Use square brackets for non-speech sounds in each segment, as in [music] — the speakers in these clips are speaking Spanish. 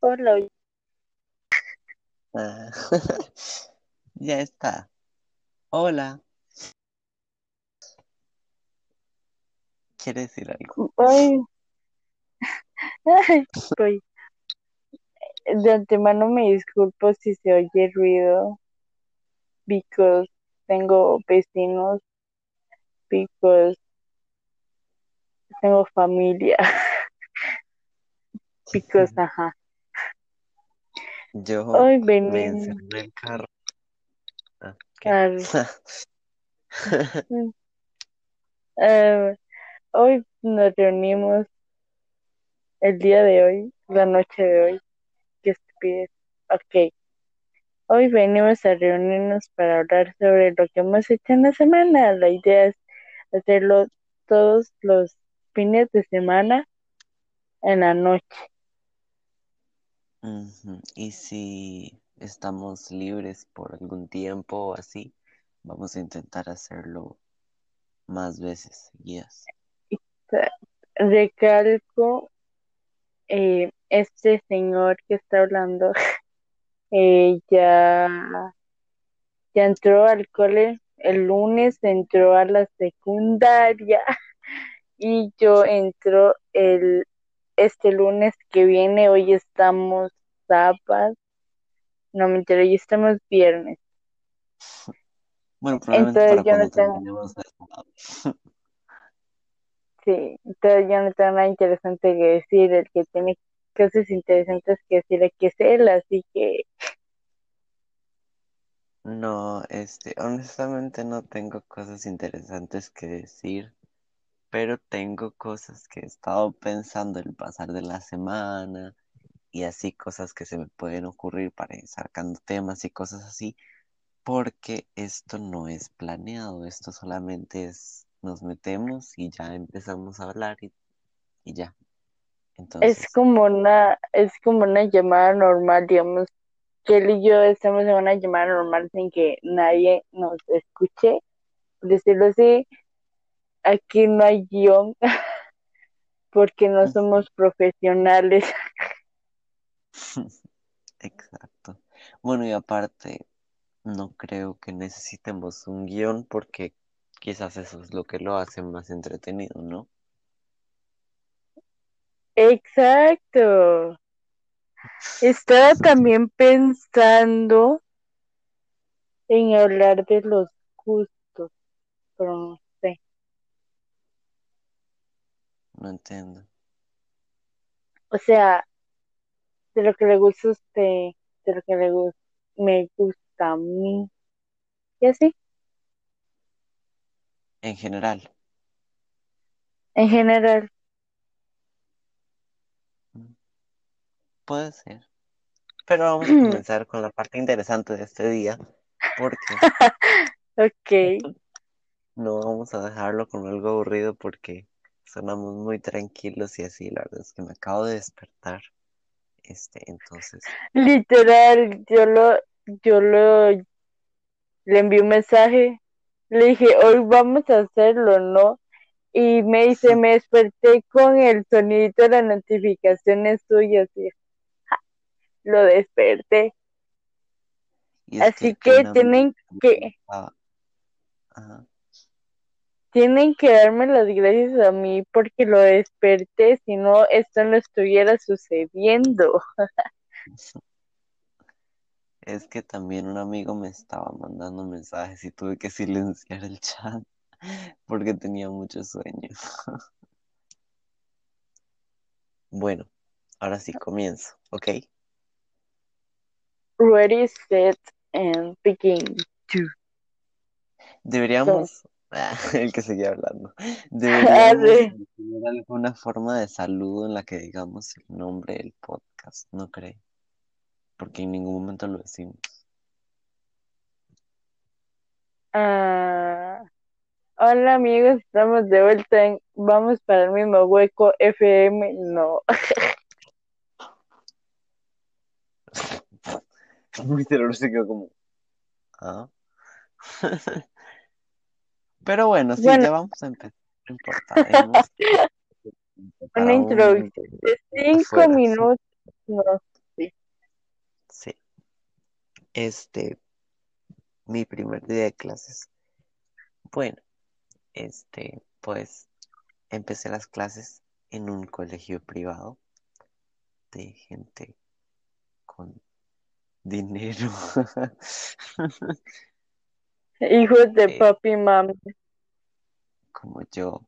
Hola, Ah, [laughs] ya está. Hola, ¿quieres decir algo? hoy, ay, estoy- de antemano me disculpo si se oye ruido, because tengo vecinos, because tengo familia, [laughs] because, ajá. Yo Hoy me venimos encerré en el carro. Ah, [laughs] [laughs] eh, hoy nos reunimos el día de hoy, la noche de hoy, qué estupidez. Ok, hoy venimos a reunirnos para hablar sobre lo que hemos hecho en la semana. La idea es hacerlo todos los fines de semana en la noche. Y si estamos libres por algún tiempo o así, vamos a intentar hacerlo más veces seguidas. Recalco, eh, este señor que está hablando [laughs] eh, ya, ya entró al cole, el lunes entró a la secundaria [laughs] y yo entro el este lunes que viene, hoy estamos sábado, no me entero, hoy estamos viernes. Bueno, probablemente para Entonces yo no tengo, sí, entonces yo no tengo nada interesante que decir, el que tiene cosas interesantes que decir aquí es él, así que No, este, honestamente no tengo cosas interesantes que decir, pero tengo cosas que he estado pensando el pasar de la semana y así cosas que se me pueden ocurrir para ir sacando temas y cosas así, porque esto no es planeado, esto solamente es, nos metemos y ya empezamos a hablar y, y ya. es Entonces, como una, es como una llamada normal, digamos, que él y yo estamos en una llamada normal sin que nadie nos escuche, decirlo así, aquí no hay guion [laughs] porque no somos profesionales. [laughs] exacto. Bueno, y aparte, no creo que necesitemos un guion porque quizás eso es lo que lo hace más entretenido, ¿no? Exacto. Estaba [laughs] también pensando en hablar de los gustos, pero no entiendo. O sea, de lo que le gusta a usted, de lo que le gusta, me gusta a mí. Y así, En general, en general. mm, puede ser. Pero vamos a [clears throat] comenzar con la parte interesante de este día, porque [laughs] ok. [laughs] no vamos a dejarlo con algo aburrido porque sonamos muy tranquilos y así, la verdad es que me acabo de despertar. Este, entonces, Literal, yo lo, yo lo, le envié un mensaje, le dije, hoy vamos a hacerlo, ¿no? Y me dice, me desperté con el sonidito de las notificaciones suyas y lo desperté. y Así que tienen que, tienen que darme las gracias a mí porque lo desperté, si no, esto no estuviera sucediendo. Es que también un amigo me estaba mandando mensajes y tuve que silenciar el chat [laughs] porque tenía mucho sueño. [laughs] Bueno, ahora sí comienzo, ¿ok? Ready, set, and begin. Deberíamos, [laughs] el que seguía hablando, deberíamos Arre. tener alguna forma de saludo en la que digamos el nombre del podcast, ¿no cree? Porque en ningún momento lo decimos. Ah, hola amigos, estamos de vuelta en Vamos para el mismo hueco FM. No, [laughs] cerebro se quedó como, ¿ah? [laughs] Pero bueno, sí, bueno, ya vamos a empezar, no importa. [laughs] Una un introducción de cinco sí. minutos. No. Sí. Este, mi primer día de clases. Bueno, este, pues empecé las clases en un colegio privado de gente con dinero. [laughs] Hijos de Eh, papi y mami. como yo.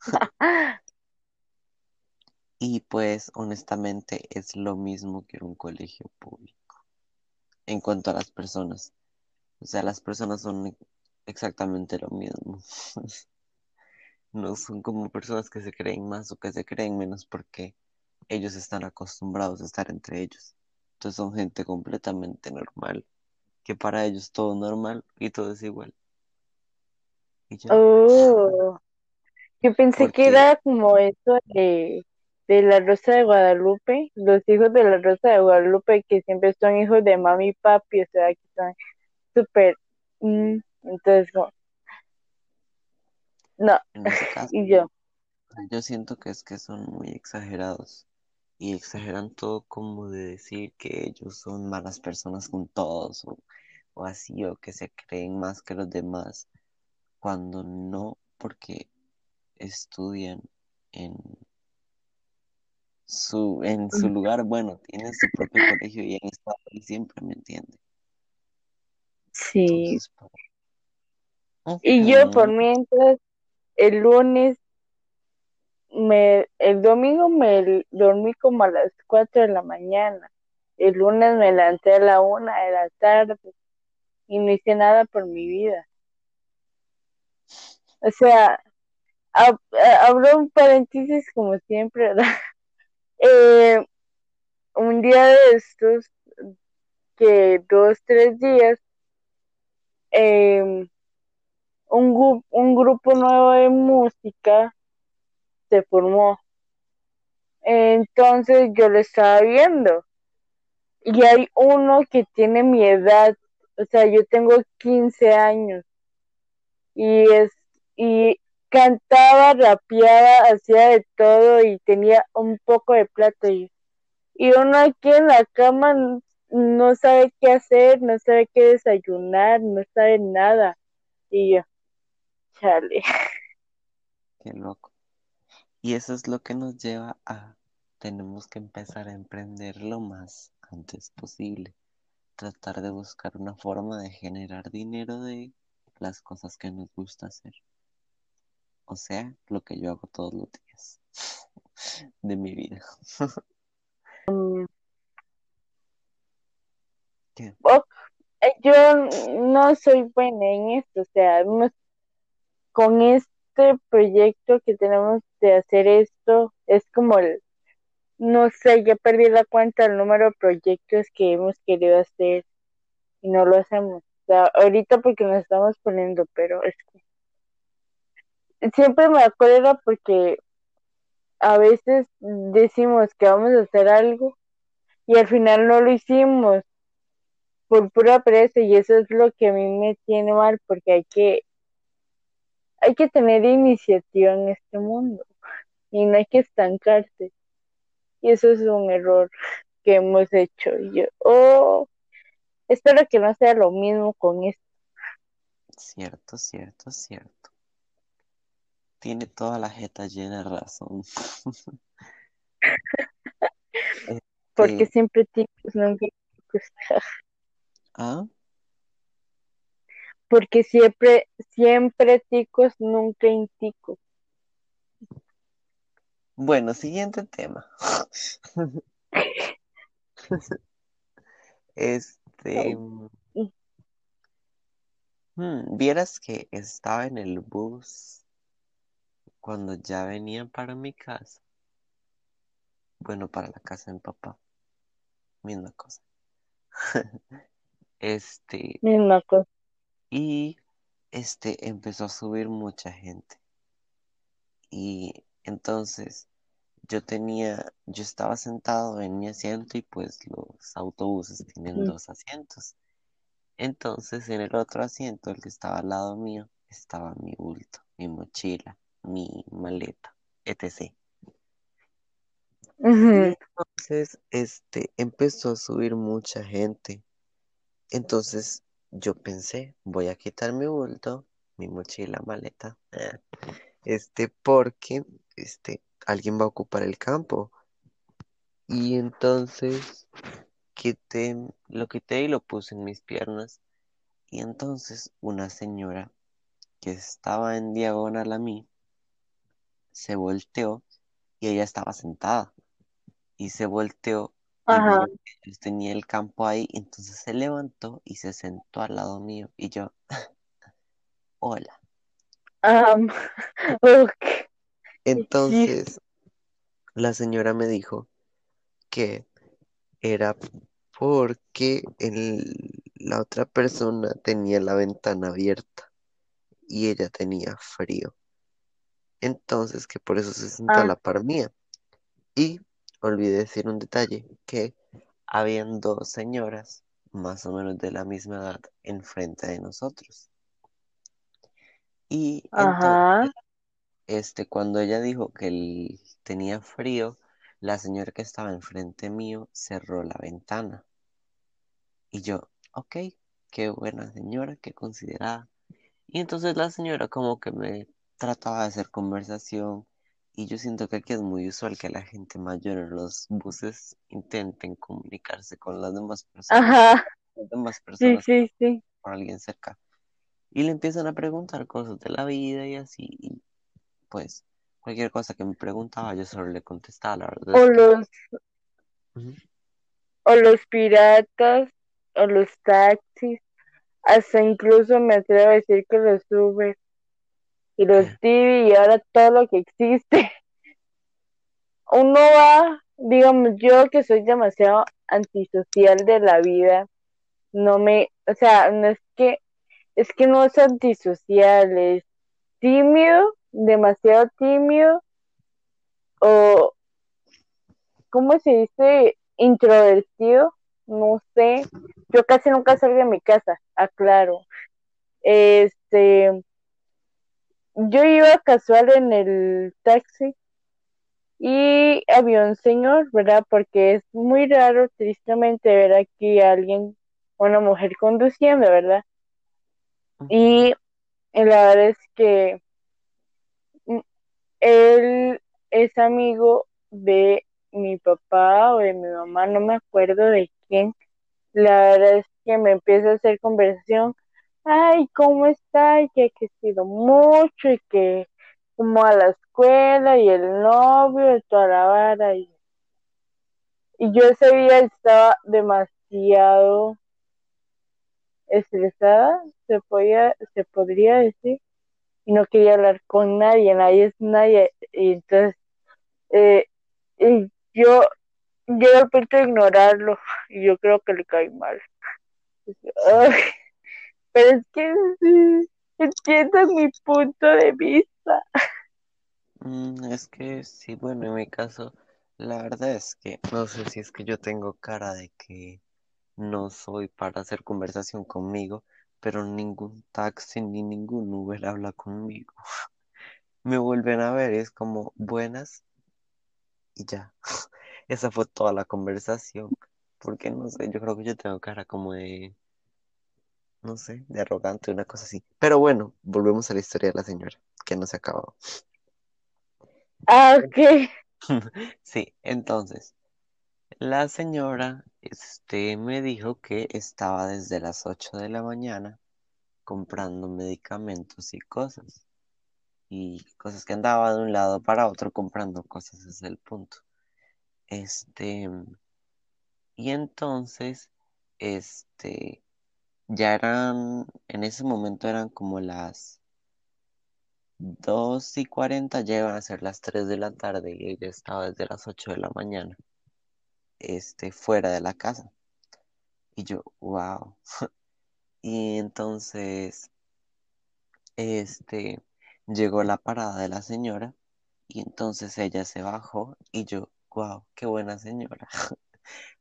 [laughs] Y pues honestamente es lo mismo que un colegio público en cuanto a las personas. O sea, las personas son exactamente lo mismo. [laughs] No son como personas que se creen más o que se creen menos porque ellos están acostumbrados a estar entre ellos. Entonces son gente completamente normal, que para ellos todo normal y todo es igual. Y ya, Oh, yo pensé que era como eso de, de la Rosa de Guadalupe, los hijos de la Rosa de Guadalupe que siempre son hijos de mami y papi, o sea, que son súper, mm, entonces, como, no, en ese [laughs] caso y yo, yo siento que es que son muy exagerados y exageran todo como de decir que ellos son malas personas con todos o, o así o que se creen más que los demás cuando no porque estudian en su, en su lugar, bueno, tienen su propio colegio y han estado ahí siempre, ¿me entiende? sí, Entonces, pues, y yo por mientras, el lunes, me, el domingo me dormí como a las 4 de la mañana, el lunes me levanté a la una de la tarde y no hice nada por mi vida. O sea, a- abro un paréntesis como siempre. [laughs] Eh, un día de estos, que dos, tres días, eh, un, gu- un grupo nuevo de música se formó. Entonces yo lo estaba viendo y hay uno que tiene mi edad, o sea, yo tengo 15 años y es y cantaba, rapeaba, hacía de todo y tenía un poco de plata y, y uno aquí en la cama no sabe qué hacer, no sabe qué desayunar, no sabe nada y yo, chale. [laughs] qué loco. Y eso es lo que nos lleva a, tenemos que empezar a emprender lo más antes posible. Tratar de buscar una forma de generar dinero de las cosas que nos gusta hacer. O sea, lo que yo hago todos los días [laughs] de mi vida. Mm, eh, Yo no soy buena en esto, o sea, con este proyecto que tenemos de hacer esto, es como el, no sé, ya perdí la cuenta del número de proyectos que hemos querido hacer y no lo hacemos. Ahorita porque nos estamos poniendo, pero es que siempre me acuerdo porque a veces decimos que vamos a hacer algo y al final no lo hicimos por pura pereza y eso es lo que a mí me tiene mal porque hay que hay que tener iniciativa en este mundo y no hay que estancarse. Y eso es un error que hemos hecho. Y yo, oh, espero que no sea lo mismo con esto. Cierto, cierto, cierto. Tiene toda la jeta llena de razón. [laughs] Porque Este, siempre ticos, nunca ah, Porque siempre, siempre ticos, nunca inticos. Bueno, siguiente tema. [laughs] Este, hmm, vieras que estaba en el bus cuando ya venía para mi casa. Bueno, para la casa de mi papá. Misma cosa. [laughs] Este, Misma cosa. y este empezó a subir mucha gente. Y entonces yo tenía, yo estaba sentado en mi asiento y pues los autobuses tienen dos asientos. Entonces en el otro asiento, el que estaba al lado mío, estaba mi bulto, mi mochila, mi maleta. etc. Entonces, este, empezó a subir mucha gente. Entonces, yo pensé, voy a quitar mi bulto, mi mochila, maleta, eh, este, porque, este, alguien va a ocupar el campo. Y entonces, quité, lo quité y lo puse en mis piernas. Y entonces, una señora que estaba en diagonal a mí, se volteó y ella estaba sentada. y se volteó y Ajá. yo tenía el campo ahí, entonces se levantó y se sentó al lado mío y yo, [laughs] hola. [laughs] Entonces la señora me dijo que era porque el- la otra persona tenía la ventana abierta y ella tenía frío. Entonces que por eso se sentó a Ah, la par mía. Y olvidé decir un detalle, que habían dos señoras más o menos de la misma edad enfrente de nosotros. Y entonces, este, cuando ella dijo que él tenía frío, la señora que estaba enfrente mío cerró la ventana. Y yo, ok, qué buena señora, qué considerada. Y entonces la señora como que me trataba de hacer conversación. Y yo siento que aquí es muy usual que la gente mayor en los buses intenten comunicarse con las demás personas, Ajá. las demás Sí, personas sí, sí. por alguien cerca. Y le empiezan a preguntar cosas de la vida y así. Y pues cualquier cosa que me preguntaba yo solo le contestaba. La verdad O los, o los piratas, o los taxis, hasta incluso me atrevo a decir que los Uber y los ¿Qué? Didi y ahora todo lo que existe. [laughs] Uno va, digamos, yo que soy demasiado antisocial de la vida, no me, o sea, no es que, es que no es antisocial, es tímido, demasiado tímido, o, ¿cómo se dice? Introvertido, no sé. Yo casi nunca salgo de mi casa, aclaro. Este, yo iba casual en el taxi y había un señor, ¿verdad? Porque es muy raro, tristemente, ver aquí a alguien, una mujer conduciendo, ¿verdad? Y la verdad es que él es amigo de mi papá o de mi mamá, no me acuerdo de quién. La verdad es que me empieza a hacer conversación. Ay, ¿cómo está? Y que ha crecido mucho y que como a la escuela y el novio y toda la vara. Y, y yo ese día estaba demasiado estresada, se podía, se podría decir, y no quería hablar con nadie, nadie es nadie. Y entonces eh, y yo punto de ignorarlo y yo creo que le cae mal. Ay, pero es que sí, entiendo mi punto de vista. Mm, es que sí, bueno, en mi caso, la verdad es que no sé si es que yo tengo cara de que no soy para hacer conversación conmigo, pero ningún taxi ni ningún Uber habla conmigo. [laughs] Me vuelven a ver, es como buenas y ya. [laughs] Esa fue toda la conversación. Porque no sé, yo creo que yo tengo cara como de, no sé, de arrogante, una cosa así. Pero bueno, volvemos a la historia de la señora, que no se ha acabado. Ah, ok. [laughs] Sí, entonces, la señora, este, me dijo que estaba desde las 8 de la mañana comprando medicamentos y cosas. Y cosas que andaba de un lado para otro comprando cosas, es el punto. Este, y entonces, este, ya eran, en ese momento eran como las 2 y 40 ya iban a ser las 3 de la tarde y ella estaba desde las 8 de la mañana, este, fuera de la casa. Y yo, wow. [laughs] Y entonces, este, llegó la parada de la señora y entonces ella se bajó y yo, wow, qué buena señora. [laughs]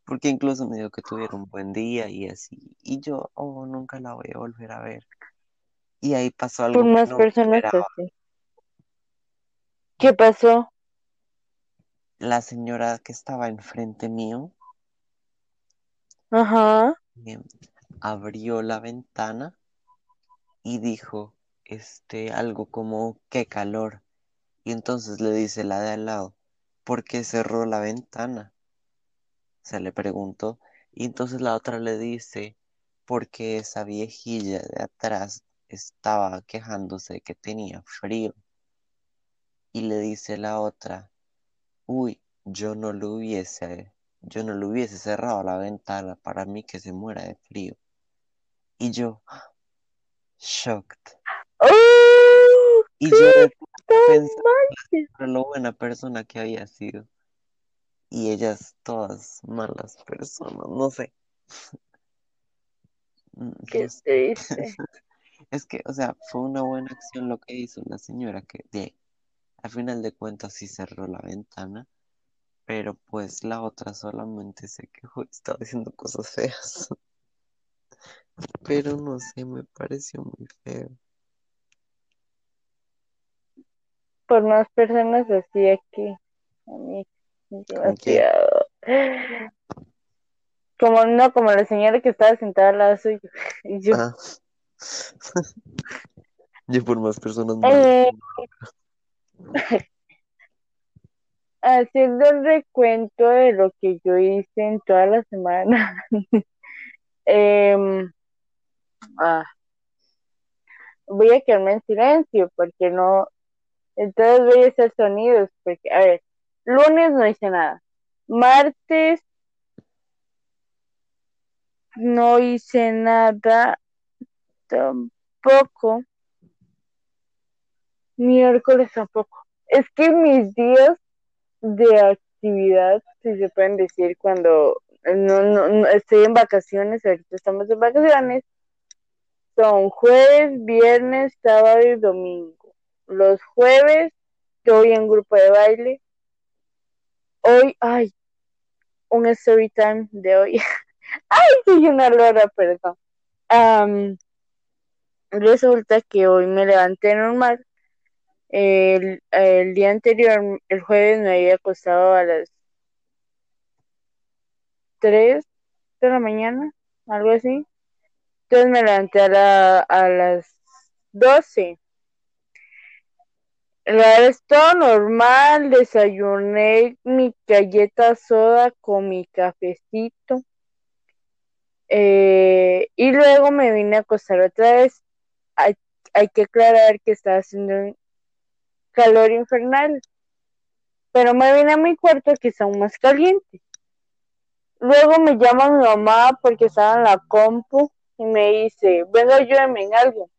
Porque incluso me dijo que tuviera un buen día y así. Y yo, oh, nunca la voy a volver a ver. Y ahí pasó Por algo que más no personas así. ¿Qué pasó? La señora que estaba enfrente mío Ajá. eh, abrió la ventana y dijo, este, algo como, qué calor. Y entonces le dice la de al lado, ¿por qué cerró la ventana? Se le preguntó. Y entonces la otra le dice, porque esa viejilla de atrás estaba quejándose de que tenía frío. Y le dice la otra, uy, yo no lo hubiese, yo no lo hubiese cerrado la ventana para mí que se muera de frío. Y yo, shocked. ¡Oh! Y yo pensé manches! en lo buena persona que había sido. Y ellas todas malas personas, no sé. [laughs] Mm, Qué sé. [laughs] triste. Es que, o sea, fue una buena acción lo que hizo la señora, que de, al final de cuentas sí cerró la ventana, pero pues la otra solamente se quejó y estaba diciendo cosas feas. [laughs] Pero no sé, me pareció muy feo. Por más personas así aquí. A mí, demasiado. Como no, como la señora que estaba sentada al lado suyo. [laughs] Y yo, Ah. [laughs] Yo por más personas eh, [laughs] haciendo el recuento de lo que yo hice en toda la semana. [laughs] Em, ah, voy a quedarme en silencio porque no. Entonces voy a hacer sonidos. Porque, a ver, lunes no hice nada. Martes no hice nada tampoco. Miércoles tampoco. Es que mis días de actividad, si se pueden decir, cuando no, no, estoy en vacaciones, ahorita estamos en vacaciones, son jueves, viernes, sábado y domingo. Los jueves estoy en grupo de baile. Hoy, ay, un story time de hoy. [laughs] ay, soy una lora, perdón. Um, resulta que hoy me levanté normal. El, día anterior, el jueves, me había acostado a las 3 de la mañana, algo así. Entonces me levanté a, a las 12. La es todo normal, desayuné mi galleta soda con mi cafecito. Eh, y luego me vine a acostar otra vez. Hay, hay que aclarar que estaba haciendo un calor infernal. Pero me vine a mi cuarto que está aún más caliente. Luego me llama mi mamá porque estaba en la compu y me dice, venga, ayúdame en algo.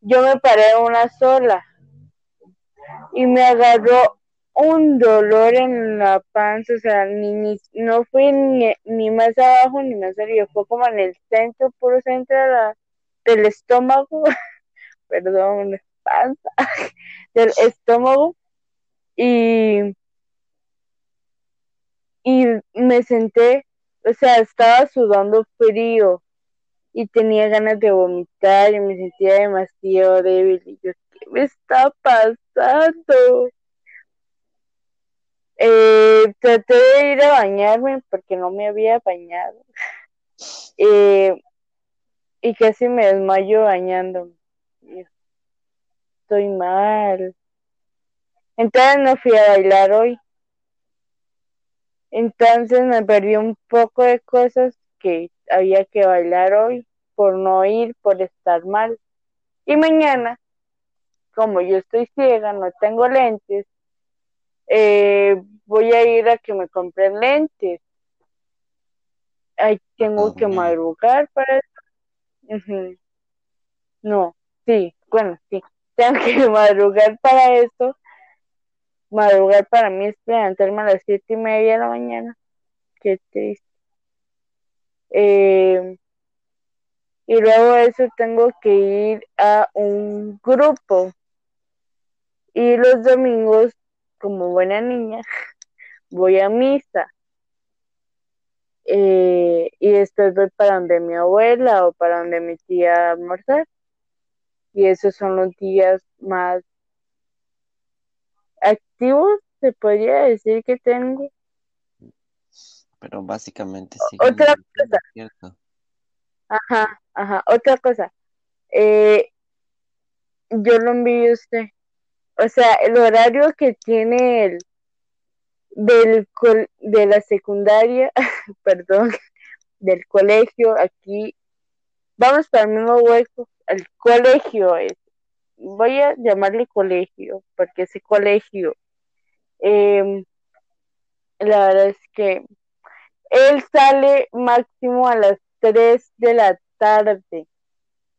Yo me paré una sola y me agarró un dolor en la panza, o sea, ni, ni no fui ni, ni, más abajo ni más arriba, fue como en el centro, puro centro de la, del estómago, [laughs] perdón, panza, del estómago, y, y me senté, o sea, estaba sudando frío y tenía ganas de vomitar y me sentía demasiado débil y yo, ¿qué me está pasando? Eh, traté de ir a bañarme porque no me había bañado [laughs] eh, y casi me desmayo bañándome. Estoy mal. Entonces no fui a bailar hoy. Entonces me perdí un poco de cosas que había que bailar hoy por no ir, por estar mal. Y mañana, como yo estoy ciega, no tengo lentes, eh, voy a ir a que me compren lentes. Ay, tengo Oh, que man. madrugar para eso. No, sí, bueno, sí. Que [laughs] madrugar para eso. Madrugar para mí es levantarme a las siete y media de la mañana. Qué triste. Eh, y luego de eso tengo que ir a un grupo. Y los domingos, como buena niña, [laughs] voy a misa. Eh, y después voy para donde mi abuela o para donde mi tía a almorzar. Y esos son los días más activos, se podría decir que tengo. Pero básicamente Otra siguen cosa. ¿cierto? Ajá, ajá. Otra cosa. Eh, yo lo envío a usted. O sea, el horario que tiene el del col de la secundaria, [laughs] perdón, del colegio aquí, vamos para el mismo hueco, el colegio es, voy a llamarle colegio, porque ese colegio, eh, la verdad es que él sale máximo a las 3 de la tarde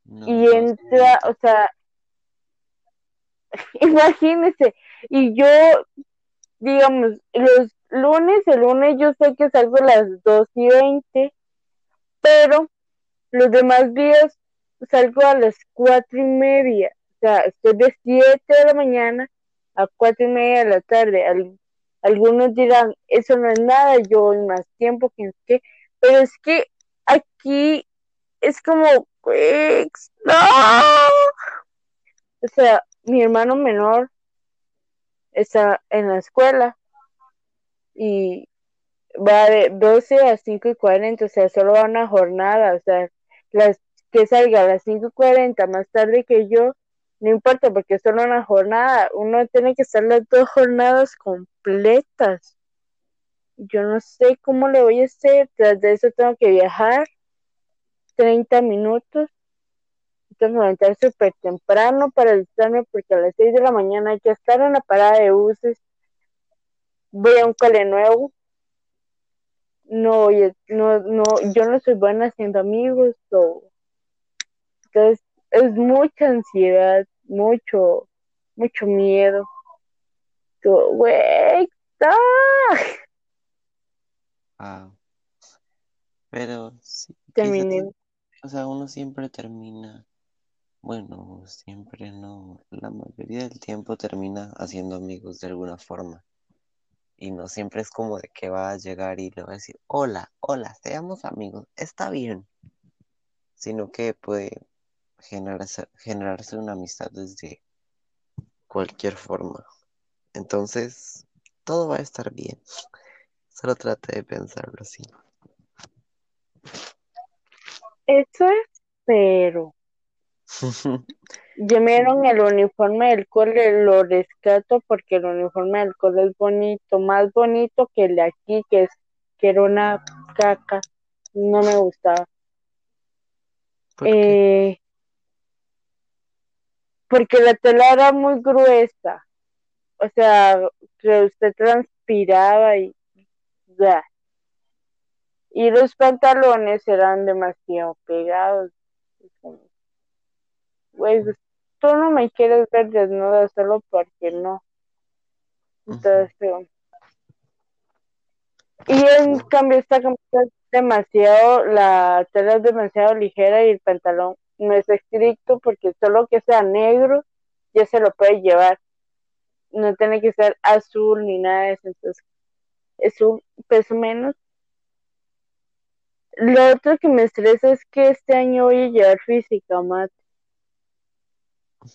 No, y entra, o sea, [laughs] imagínese, y yo, digamos, los lunes, el lunes yo sé que salgo a las 2 y 20, pero los demás días salgo a las 4 y media, o sea, estoy de 7 de la mañana a 4 y media de la tarde. Al, algunos dirán, eso no es nada, yo voy más tiempo que qué, pero es que aquí es como, no. O sea, mi hermano menor está en la escuela y va de 12 a 5 y 40, o sea, solo va una jornada, o sea, las que salga a las 5 y 40 más tarde que yo, no importa porque es solo una jornada, uno tiene que estar las dos jornadas completas. Yo no sé cómo le voy a hacer, tras de eso tengo que viajar 30 minutos, tengo que levantar súper temprano para alistarme porque a las 6 de la mañana hay que estar en la parada de buses, voy a un cole nuevo, no, no, no, yo no soy buena haciendo amigos, o entonces es mucha ansiedad, mucho, mucho miedo. Güey, Ah, pero sí, terminé. o sea, uno siempre termina, bueno, siempre no, la mayoría del tiempo termina haciendo amigos de alguna forma. Y no siempre es como de que va a llegar y le va a decir, hola, hola, seamos amigos, está bien. Sino que puede generarse, generarse una amistad desde cualquier forma. Entonces, todo va a estar bien. Solo trate de pensarlo así. Eso es, pero [laughs] dieron el uniforme del cole, lo rescato porque el uniforme del cole es bonito, más bonito que el de aquí, que es que era una caca, no me gustaba. Eh, porque la tela era muy gruesa, o sea, que usted transpiraba y ya. Y los pantalones eran demasiado pegados. Güey, tú no me quieres ver desnuda solo porque no. Entonces, y en cambio esta camisa es demasiado, la tela es demasiado ligera y el pantalón no es estricto porque solo que sea negro ya se lo puede llevar. No tiene que ser azul ni nada de eso. Entonces, es un peso menos. Lo otro que me estresa es que este año voy a llevar física, mate.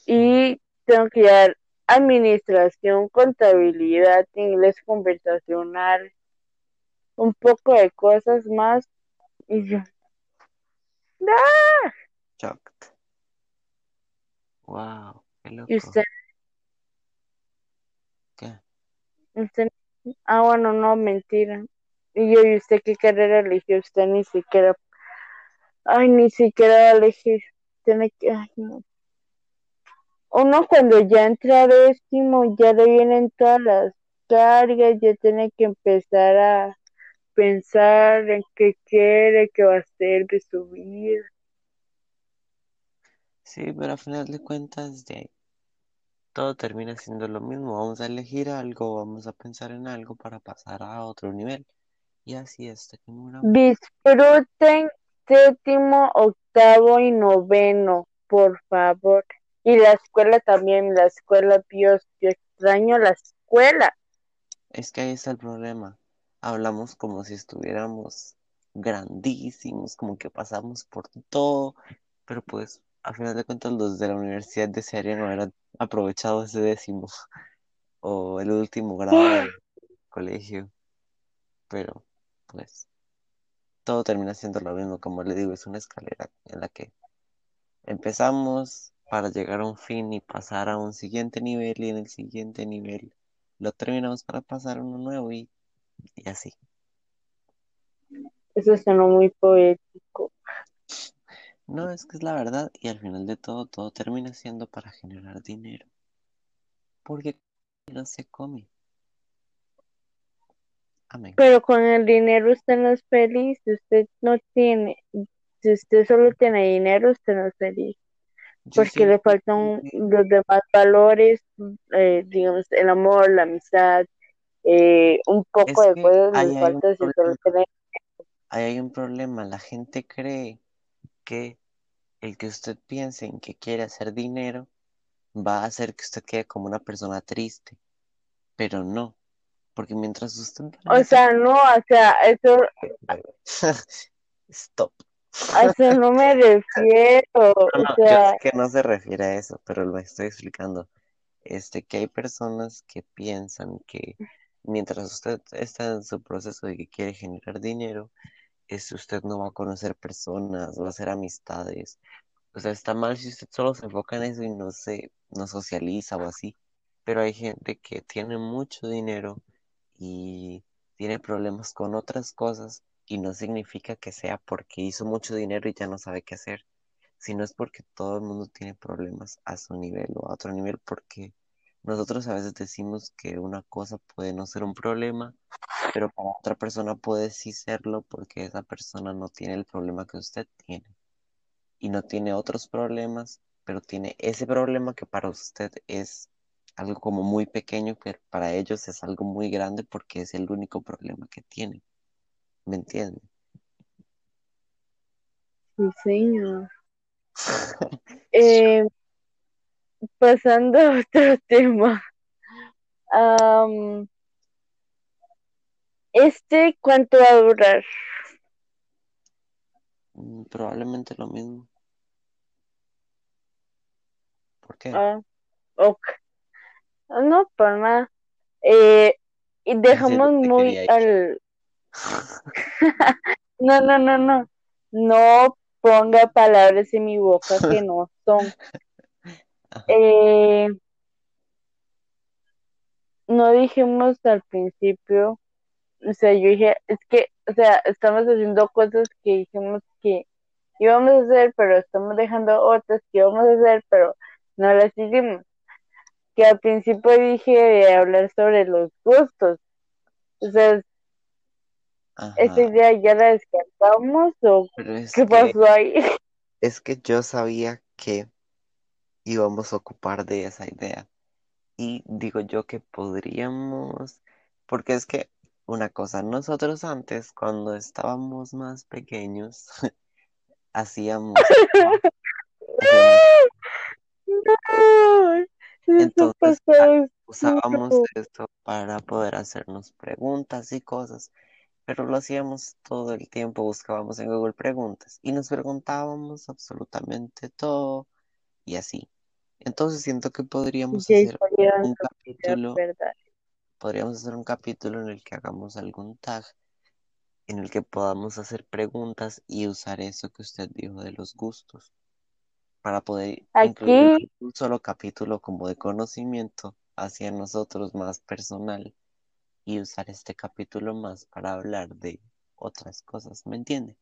Y tengo que llevar administración, contabilidad, inglés conversacional, un poco de cosas más. Y yo, ¡ah! Shocked. Wow, qué loco. ¿Y usted? ¿Qué? usted? Ah, bueno, no, mentira. Y yo, ¿y usted qué carrera eligió? Usted ni siquiera. Ay, ni siquiera va a elegir. Tiene que. Ay, no. Uno cuando ya entra a décimo, ya le vienen todas las cargas, ya tiene que empezar a pensar en qué quiere, qué va a hacer de su vida. Sí, pero al final de cuentas, de todo termina siendo lo mismo. Vamos a elegir algo, vamos a pensar en algo para pasar a otro nivel. Y así hasta que muramos. Disfruten séptimo, octavo y noveno, por favor. Y la escuela también, la escuela, Dios, yo extraño la escuela. Es que ahí está el problema. Hablamos como si estuviéramos grandísimos, como que pasamos por todo, pero pues al final de cuentas los de la universidad desearían haber aprovechado ese décimo. [laughs] o el último grado del colegio, pero pues todo termina siendo lo mismo, como le digo, es una escalera en la que empezamos para llegar a un fin y pasar a un siguiente nivel y en el siguiente nivel lo terminamos para pasar a uno nuevo y, y así. Eso suena muy poético. No, es que es la verdad y al final de todo, todo termina siendo para generar dinero. Porque no se come. Amén. Pero con el dinero usted no es feliz, si usted no tiene, si usted solo tiene dinero, usted no es feliz. Yo Porque le faltan los demás valores, eh, digamos, el amor, la amistad, eh, un poco Es de cosas ahí hay falta si solo problema. tiene Ahí hay un problema. La gente cree que el que usted piense en que quiere hacer dinero va a hacer que usted quede como una persona triste. Pero no, porque mientras usted O sea, no, o sea, eso, [laughs] Stop. a eso no me [laughs] refiero, No, o yo sea, sé que no se refiere a eso, pero lo estoy explicando. Este, que hay personas que piensan que mientras usted está en su proceso de que quiere generar dinero, es usted no va a conocer personas, va a hacer amistades. O sea, está mal si usted solo se enfoca en eso y no se, no socializa o así. Pero hay gente que tiene mucho dinero y tiene problemas con otras cosas y no significa que sea porque hizo mucho dinero y ya no sabe qué hacer, sino es porque todo el mundo tiene problemas a su nivel o a otro nivel porque nosotros a veces decimos que una cosa puede no ser un problema, pero para otra persona puede sí serlo porque esa persona no tiene el problema que usted tiene y no tiene otros problemas, pero tiene ese problema que para usted es algo como muy pequeño, pero para ellos es algo muy grande porque es el único problema que tienen. ¿Me entiende? sí, señor. [laughs] Eh, pasando a otro [laughs] tema. Este, ¿cuánto va a durar? Mm, Probablemente lo mismo. ¿Por qué? Ah, ok. No, para nada. Eh, y dejamos muy al... [laughs] No, no, no, no. No ponga palabras en mi boca que no son. [laughs] Eh, no dijimos al principio, o sea, yo dije, es que, o sea, estamos haciendo cosas que dijimos que íbamos a hacer, pero estamos dejando otras que íbamos a hacer, pero no las hicimos. Que al principio dije de hablar sobre los gustos. Entonces, ¿esa Ajá. idea ya la descartamos o Pero qué que, pasó ahí? [laughs] es que yo sabía que íbamos a ocupar de esa idea. Y digo yo que podríamos, porque es que una cosa, nosotros antes, cuando estábamos más pequeños, [laughs] hacíamos, hacíamos, [laughs] No, eso entonces usábamos esto para poder hacernos preguntas y cosas, pero lo hacíamos todo el tiempo, buscábamos en Google preguntas y nos preguntábamos absolutamente todo y así. Entonces siento que podríamos hacer un capítulo. verdad. podríamos hacer un capítulo en el que hagamos algún tag, en el que podamos hacer preguntas y usar eso que usted dijo de los gustos, para poder Aquí, en un solo capítulo como de conocimiento hacia nosotros más personal y usar este capítulo más para hablar de otras cosas, ¿me entiende?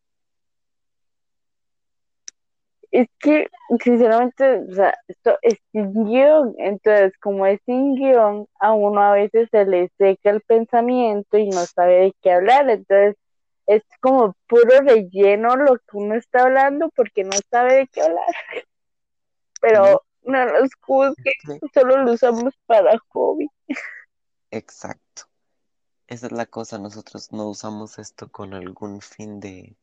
Es que, sinceramente, o sea, esto es sin guion, entonces, como es sin guion, a uno a veces se le seca el pensamiento y no sabe de qué hablar, entonces, es como puro relleno lo que uno está hablando porque no sabe de qué hablar, [laughs] pero no nos juzguen, Sí, solo lo usamos para hobby. exacto. Esa es la cosa, nosotros no usamos esto con algún fin de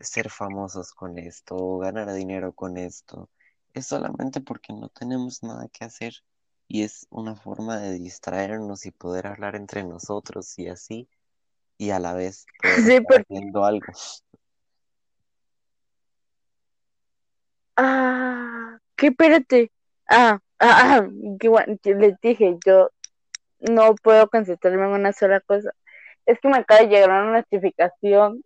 ser famosos con esto o ganar dinero con esto. Es solamente porque no tenemos nada que hacer y es una forma de distraernos y poder hablar entre nosotros y así y a la vez [laughs] Sí, estar porque, haciendo algo. ah, ¿qué? Espérate, ah, ah, ah, que bueno, que les dije, yo no puedo concentrarme en una sola cosa. Es que me acaba de llegar una notificación.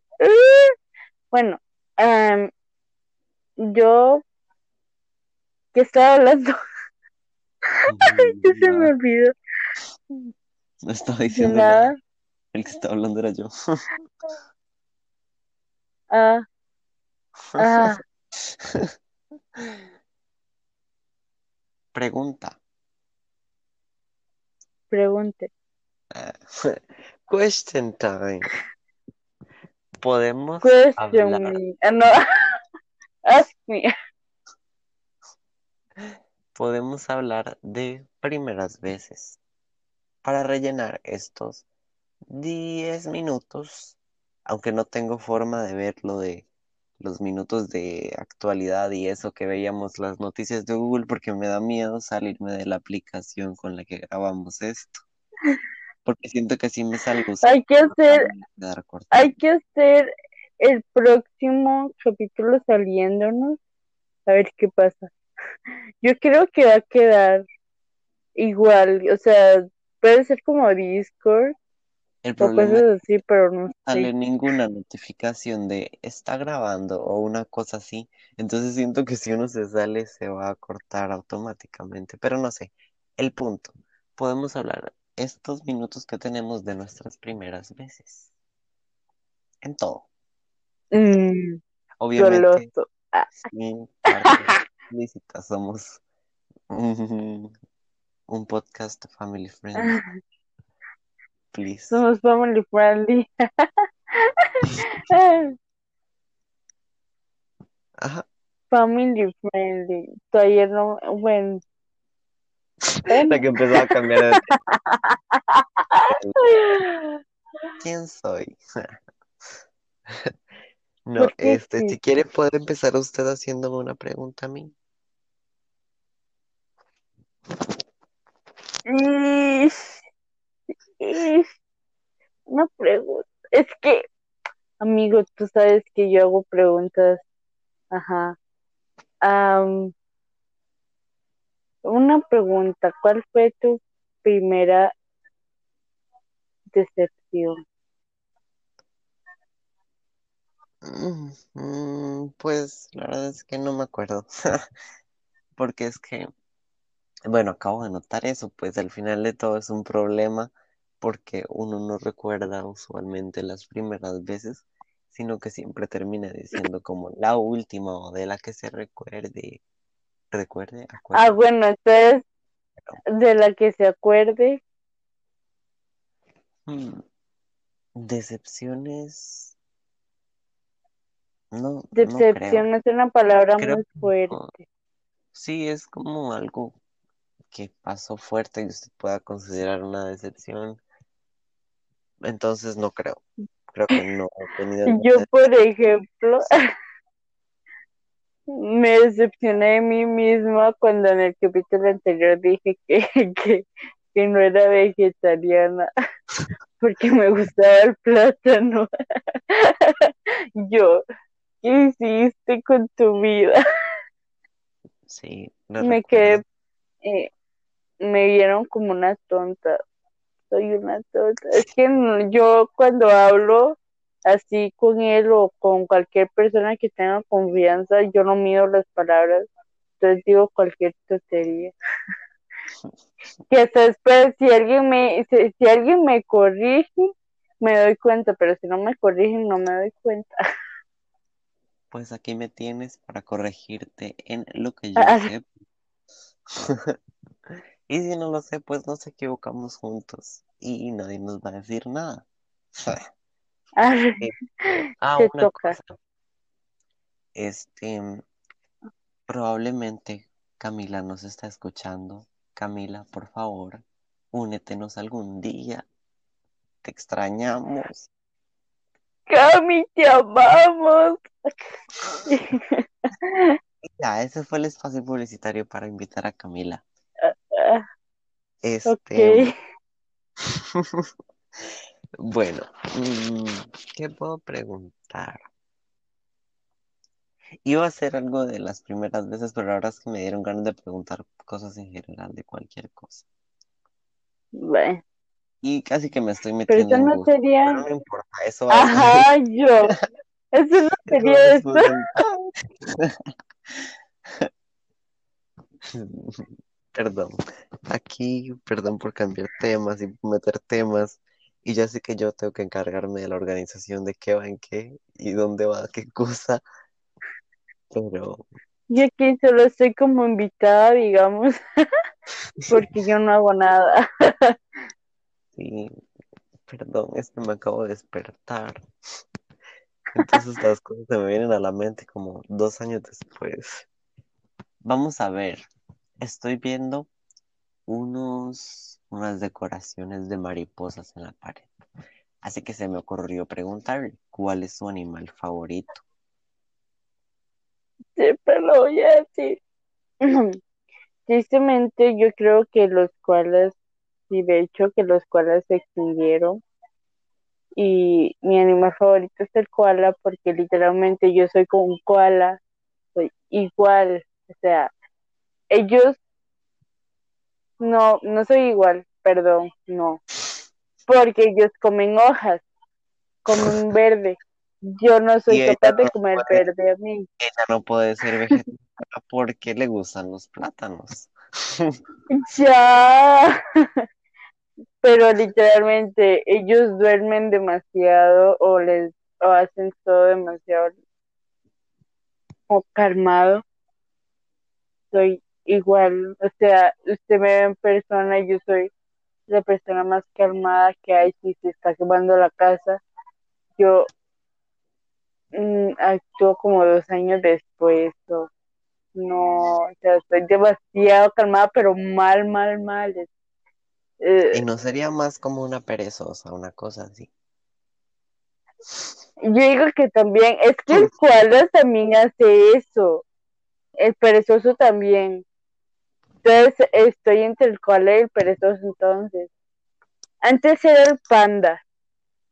Bueno, em, yo ¿qué estaba hablando? [laughs] se me olvidó. No estaba diciendo nada. El que estaba hablando era yo. [laughs] ah. Ah. [laughs] Pregunta. Pregunte. question time. Podemos question hablar. Me. Ah, no. [laughs] Ask me. Podemos hablar de primeras veces. Para rellenar estos 10 minutos, aunque no tengo forma de verlo de los minutos de actualidad y eso que veíamos las noticias de Google porque me da miedo salirme de la aplicación con la que grabamos esto. Porque siento que así me salgo. Hay que hacer, hay que hacer el próximo capítulo saliéndonos a ver qué pasa. [laughs] Yo creo que va a quedar igual, o sea, puede ser como Discord el problema es así, pero no sale ninguna notificación de está grabando o una cosa así. Entonces siento que si uno se sale se va a cortar automáticamente. Pero no sé. El punto. Podemos hablar estos minutos que tenemos de nuestras primeras veces. En todo. Mm, Obviamente. Sin somos un, un podcast family friendly. Please. Somos family friendly. Ajá. [laughs] Family friendly. Todavía no, bueno. [laughs] La que empezó a cambiar de [laughs] ¿Quién soy? [laughs] no, este, si quiere puede empezar usted haciéndome una pregunta a mí. Una pregunta. Es que, amigo, tú sabes que yo hago preguntas. Ajá. Una pregunta. ¿Cuál fue tu primera decepción? Mm, mm, pues la verdad es que no me acuerdo. [laughs] Porque es que bueno, acabo de notar eso, pues al final de todo es un problema porque uno no recuerda usualmente las primeras veces, sino que siempre termina diciendo como la última o de la que se recuerde. Recuerde, acuerde. Ah, bueno, entonces, de la que se acuerde. Hmm, decepciones. No. Decepción es una palabra muy fuerte. Sí, es como algo que pasó fuerte y usted pueda considerar una decepción. Entonces no creo. Creo que no he tenido. [laughs] Yo, por ejemplo, me decepcioné de mí misma cuando en el capítulo anterior dije que, [laughs] que, que no era vegetariana [laughs] porque me gustaba el plátano. [laughs] Yo, ¿qué hiciste con tu vida? Sí, me quedé, eh, me vieron como una tonta. Soy una tonta. Es que yo cuando hablo así con él o con cualquier persona que tenga confianza, yo no mido las palabras. Entonces digo cualquier tontería. [laughs] que después si alguien me si, si, alguien me corrige, me doy cuenta, pero si no me corrigen no me doy cuenta. Pues aquí me tienes para corregirte en lo que yo sé. [laughs] Y si no lo sé, pues nos equivocamos juntos y nadie nos va a decir nada. [laughs] ah, [laughs] ah una cosa. Este, probablemente Camila nos está escuchando. Camila, por favor, únetenos algún día. Te extrañamos. Cami, te amamos. [laughs] ya, ese fue el espacio publicitario para invitar a Camila. Este. [laughs] bueno, mm, ¿qué puedo preguntar? Iba a hacer algo de las primeras veces, pero ahora es que me dieron ganas de preguntar cosas en general de cualquier cosa. Bueno, Y casi que me estoy pero metiendo eso en no gusto. sería, Pero no importa, eso va ajá, yo, eso no [laughs] Eso sería del... [laughs] Perdón. Aquí, perdón por cambiar temas y meter temas. Y ya sé que yo tengo que encargarme de la organización de qué va en qué y dónde va qué [laughs] cosa. Pero Yo aquí solo estoy como invitada, digamos, [laughs] porque yo no hago nada. [laughs] sí, perdón, es que me acabo de despertar. Entonces las cosas se me vienen a la mente como dos años después. Vamos a ver. Estoy viendo unos, unas decoraciones de mariposas en la pared. Así que se me ocurrió preguntarle cuál es su animal favorito. Siempre lo voy a decir. [clears throat] Tristemente, yo creo que los koalas, y de hecho que los koalas se extinguieron. Y mi animal favorito es el koala porque literalmente yo soy como un koala, soy igual. O sea, ellos no, no soy igual, perdón, no. Porque ellos comen hojas, comen [laughs] verde. Yo no soy capaz de no comer puede, verde a mí. ella no puede ser vegetariana porque le gustan los plátanos. [laughs] Ya, [laughs] pero literalmente ellos duermen demasiado o les o hacen todo demasiado o calmado. Soy igual, o sea, usted me ve en persona y yo soy la persona más calmada que hay si se está quemando la casa. Yo mm, actúo como dos años después. o no, o sea, estoy demasiado calmada, pero mal, mal, mal. Eh, Y no sería más como una perezosa, una cosa así. yo digo que también, es que el koala también hace eso, el perezoso también. Entonces estoy entre el koala y el perezoso entonces. Antes era el panda,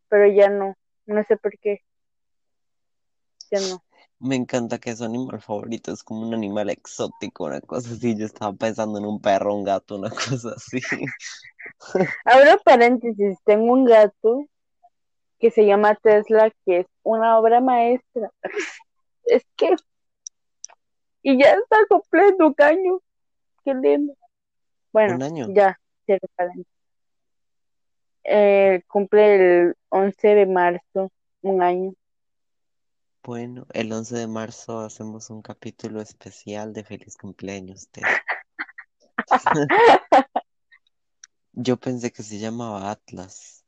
pero ya no, no sé por qué, ya no. Me encanta que su animal favorito es como un animal exótico, una cosa así. Yo estaba pensando en un perro, un gato, una [laughs] cosa así. Ahora paréntesis, tengo un gato que se llama Tesla, que es una obra maestra. [laughs] Es que, y ya está completo un año, qué lindo. Bueno, Un año. ya. Eh, cumple el 11 de marzo, un año. Bueno, el 11 de marzo hacemos un capítulo especial de feliz cumpleaños. [laughs] Yo pensé que se llamaba Atlas.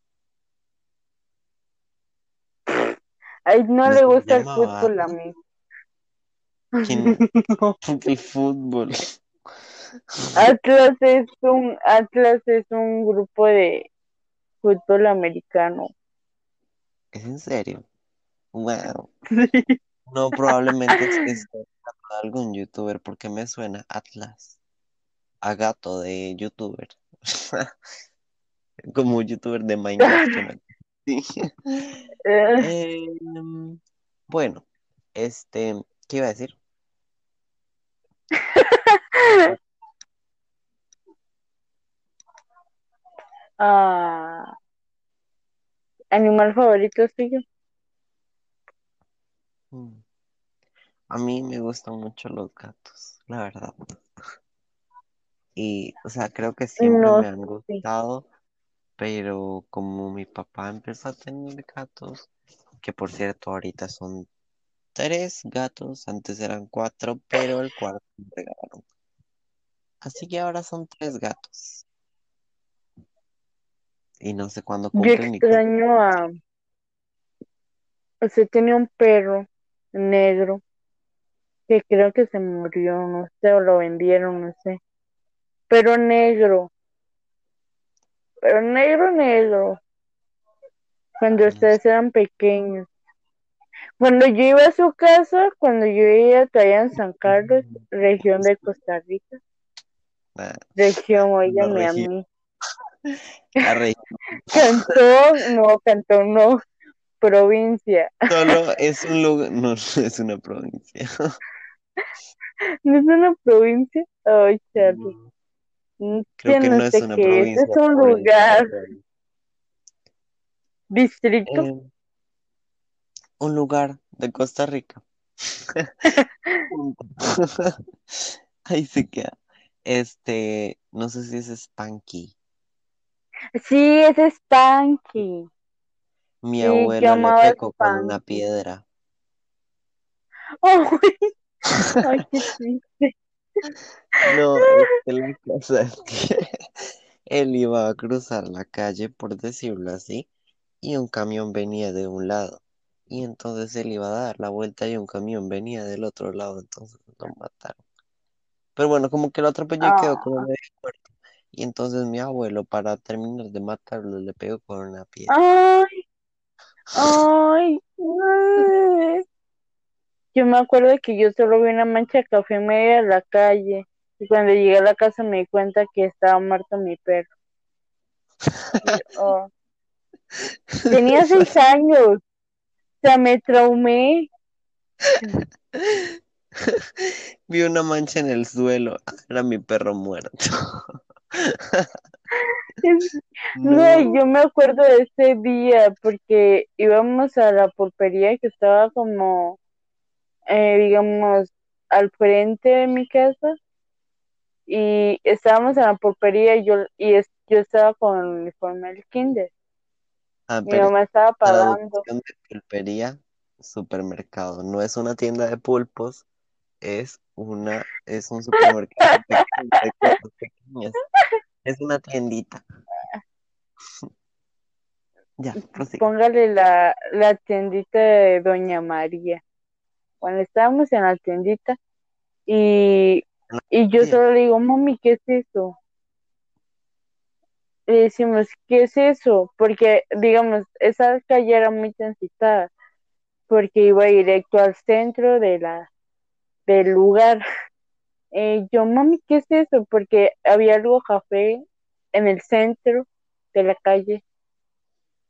Ay, no No le gusta el fútbol a Atlas. mí. ¿Quién? No. [laughs] El fútbol. Atlas es un, Atlas es un grupo de fútbol americano. ¿Es en serio? Wow. No, probablemente es que algún youtuber porque me suena Atlas. A gato de youtuber. [laughs] Como youtuber de Minecraft. así. [laughs] Eh, Em, bueno, este, ¿qué iba a decir? [laughs] ah, animal favorito suyo. Mm. A mí me gustan mucho los gatos, la verdad. Y, o sea, creo que siempre No me han gustado, pero como mi papá empezó a tener gatos, que por cierto ahorita son tres gatos, antes eran cuatro, pero el cuarto me regalaron. Así que ahora son tres gatos. Y no sé cuándo cumplen extraño a. Usted tenía un perro negro que creo que se murió, no sé, o lo vendieron, no sé. Pero negro, pero negro, negro. Cuando ustedes eran pequeños. Cuando yo iba a su casa, cuando yo iba todavía en San Carlos, región de Costa Rica. La, Región, óigame a mí. [laughs] Cantón, no, cantón no, provincia. solo es un lugar, no, [laughs] no es una provincia. ¿No es una provincia? Ay, Charlie. Mm, Creo que no no es una qué provincia es un lugar, distrito. Eh, un lugar de Costa Rica. [laughs] Ahí se queda. Este, no sé si es Spanky. Sí, es Spanky. Mi Sí, abuelo le pegó con una piedra. [laughs] Ay, ay, qué triste. No, es que la cosa es que [laughs] él iba a cruzar la calle, por decirlo así, y un camión venía de un lado. Y entonces él iba a dar la vuelta y un camión venía del otro lado, entonces lo mataron. Pero bueno, como que lo atropelló y quedó como Ah, medio muerto. Y entonces mi abuelo, para terminar de matarlo, le pegó con una piedra. ay, ay, [laughs] ay. Yo me acuerdo que yo solo vi una mancha de café en medio de la calle. Y cuando llegué a la casa me di cuenta que estaba muerto mi perro. Y, oh, Tenía [laughs] seis años. O sea, me traumé. [laughs] Vi una mancha en el suelo. Era mi perro muerto. [laughs] No, yo me acuerdo de ese día porque íbamos a la pulpería que estaba como, eh, digamos, al frente de mi casa y estábamos en la pulpería y yo, y es- yo estaba con el uniforme del kinder. Ah, Mi pero mamá estaba pagando. traducción de pulpería, supermercado. No es una tienda de pulpos, es una, es un supermercado de cosas [laughs] pequeñas. Es una tiendita. [laughs] Ya, prosigue. Póngale la, la tiendita de Doña María. Cuando estábamos en la tiendita y, y yo solo le digo, mami, ¿qué es eso? Le decimos, ¿qué es eso? Porque, digamos, esa calle era muy transitada, porque iba directo al centro de la, del lugar. [laughs] Eh, yo, mami, ¿qué es eso? Porque había algo café en el centro de la calle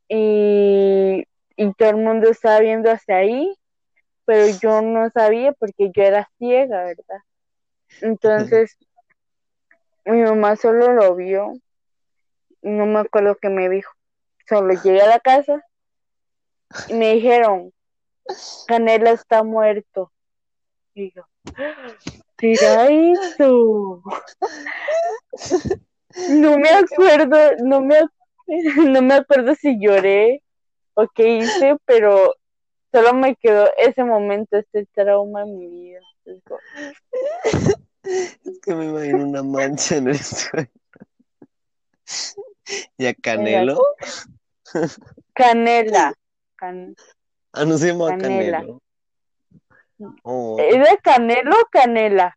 y, y todo el mundo estaba viendo hacia ahí, pero yo no sabía porque yo era ciega, ¿verdad? Entonces, mi mamá solo lo vio, no me acuerdo qué me dijo. Solo llegué a la casa y me dijeron, Canela está muerto. Y yo, ¿será eso? No me acuerdo, no me, [laughs] no me acuerdo si lloré o qué hice, pero solo me quedó ese momento, este trauma en mi vida. Es que me imagino una mancha en el suelo. ¿Y a Canelo? Canela. Can- Ah, no se llama Canela. Canelo. Oh, ¿Es de canelo o canela?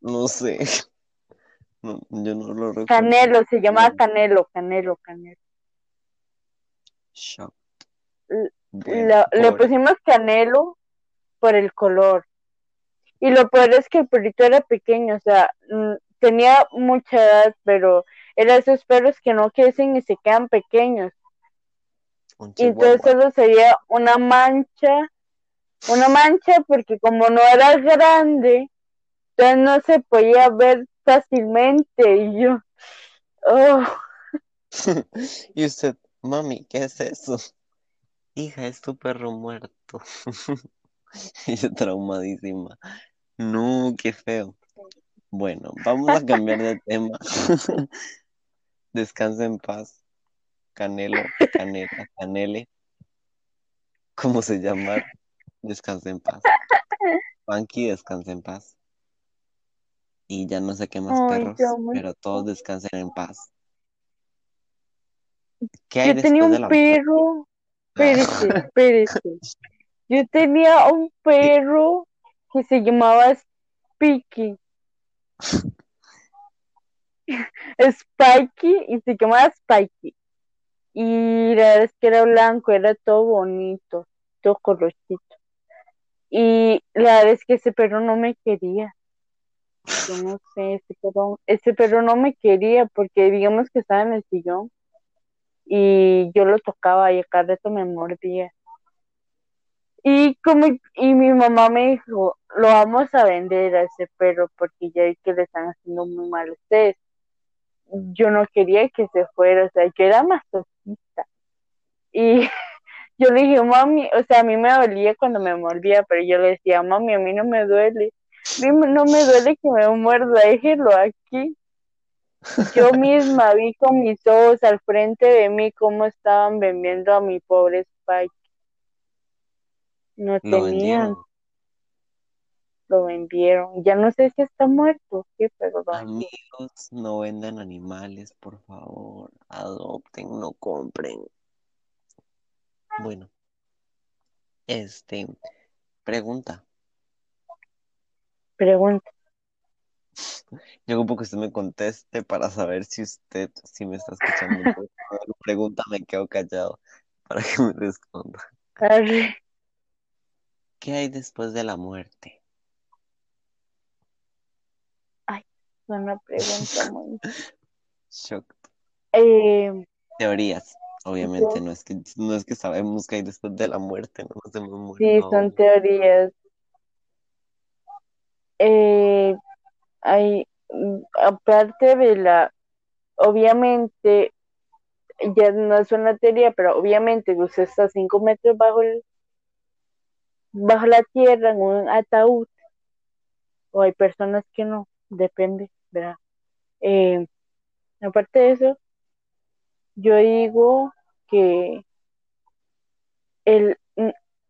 no sé. [laughs] No, yo no lo recuerdo. Canelo, se llama Canelo, Canelo, Canelo. Bueno, La- le pobre. pusimos canelo por el color. Y lo peor es que el perrito era pequeño, o sea, mm, tenía mucha edad, pero era esos perros que no crecen y se quedan pequeños. Y entonces solo se veía una mancha, una mancha porque como no era grande, entonces no se podía ver fácilmente. Y yo, oh, [laughs] Y usted, mami, ¿qué es eso? Hija, es tu perro muerto. [laughs] Y yo traumadísima. No, qué feo. Bueno, vamos a cambiar de tema. [laughs] Descansa en paz. Canelo, Canela, Canele. ¿Cómo se llama? Descansa en paz. Funky, descansa en paz. Y ya no sé qué más ay, perros, yo pero todos descansen en paz. ¿Qué hay Yo tenía de un la perro, [laughs] espérese, espérese. Yo tenía un perro que se llamaba Spiky. [laughs] Spikey y se llamaba Spikey. Y la verdad es que era blanco, era todo bonito, todo colorcito. Y la verdad es que ese perro no me quería. Yo no sé, ese perro, ese perro no me quería porque digamos que estaba en el sillón y yo lo tocaba y a cada rato me mordía. Y como y mi mamá me dijo, lo vamos a vender a ese perro porque ya vi que le están haciendo muy mal ustedes. yo no quería que se fuera, o sea, yo era masoquista. Y [laughs] yo le dije, mami, o sea, a mí me dolía cuando me mordía, pero yo le decía, mami, a mí no me duele. No me duele que me muerda, déjelo aquí. Yo [laughs] misma vi con mis ojos al frente de mí cómo estaban vendiendo a mi pobre Spike. No tenían. Lo vendieron. Ya no sé si está muerto, ¿qué? Pero Amigos, no vendan animales, por favor. Adopten, no compren. Bueno. Este. Pregunta. Pregunta. Yo ocupo que usted me conteste para saber si usted, si me está escuchando. [laughs] Pregunta, me quedo callado para que me responda. ¿Qué hay después de la muerte? Ay, es una pregunta muy. [laughs] Shock. Eh, Teorías. Obviamente no es que no es que sabemos que hay después de la muerte, no nos hemos muerto. Sí, son teorías. Eh, hay, aparte de la, obviamente, ya no es una teoría, pero obviamente usted está cinco metros bajo el, bajo la tierra en un ataúd, o hay personas que no, depende, ¿verdad? Eh, aparte de eso, yo digo que el,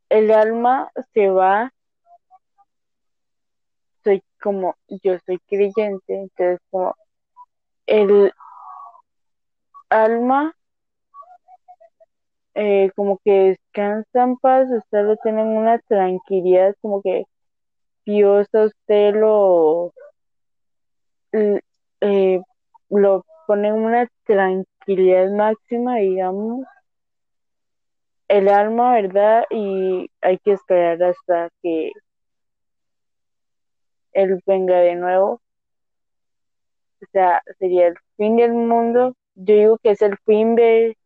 el alma se va soy como, yo soy creyente, entonces como el alma eh, como que descansa en paz, usted lo tiene en una tranquilidad, como que Dios a usted lo, eh, lo pone en una tranquilidad máxima, digamos, el alma, ¿verdad? Y hay que esperar hasta que él venga de nuevo. O sea, sería el fin del mundo. Yo digo que es el fin de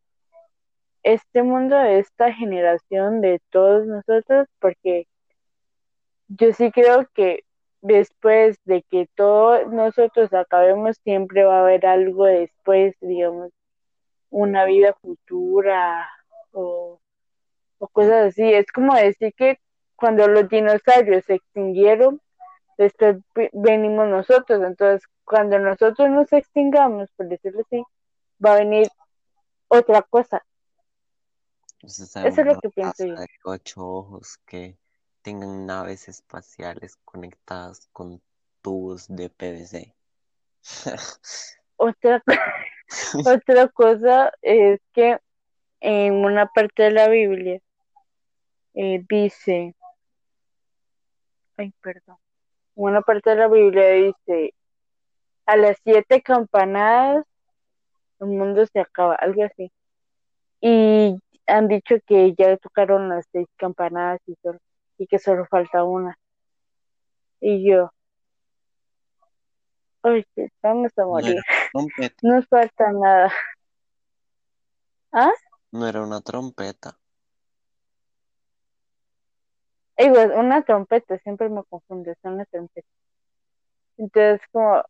este mundo, de esta generación, de todos nosotros, porque yo sí creo que después de que todos nosotros acabemos, siempre va a haber algo después, digamos, una vida futura o, o cosas así. Es como decir que cuando los dinosaurios se extinguieron, después venimos nosotros. Entonces, cuando nosotros nos extingamos, por decirlo así, va a venir otra cosa. Eso es lo que pienso yo. ocho ojos que tengan naves espaciales conectadas con tubos de PVC. [laughs] otra, otra cosa es que en una parte de la Biblia eh, dice, ay, perdón, una parte de la Biblia dice, a las siete campanadas el mundo se acaba, algo así. Y han dicho que ya tocaron las seis campanadas y, y que solo falta una. Y yo, ay, estamos a morir. No falta nada. ¿Ah? No era una trompeta. Igual, una trompeta, siempre me confunde, es una trompeta. Entonces, como.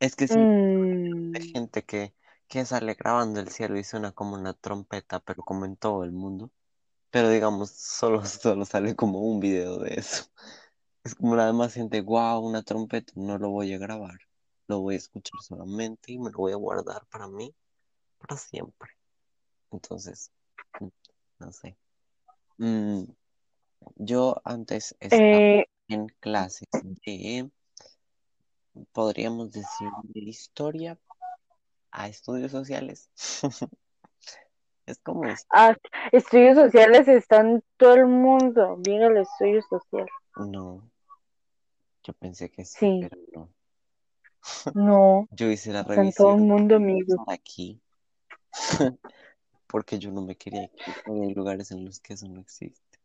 Es que sí, mm. hay gente que, que sale grabando el cielo y suena como una trompeta, pero como en todo el mundo. Pero digamos, solo, [laughs] solo sale como un video de eso. Es como la demás gente, wow, una trompeta, no lo voy a grabar. Lo voy a escuchar solamente y me lo voy a guardar para mí para siempre. Entonces, mm, no sé. Mm, yo antes estaba eh, en clases de, podríamos decir, de historia a estudios sociales. [laughs] es como... Ah, estudios sociales están todo el mundo. Viene el estudio social. No. Yo pensé que sí, pero no. No. yo hice la revisión. todo el mundo, amigo. Aquí. [laughs] Porque yo no me quería ir. Hay lugares en los que eso no existe.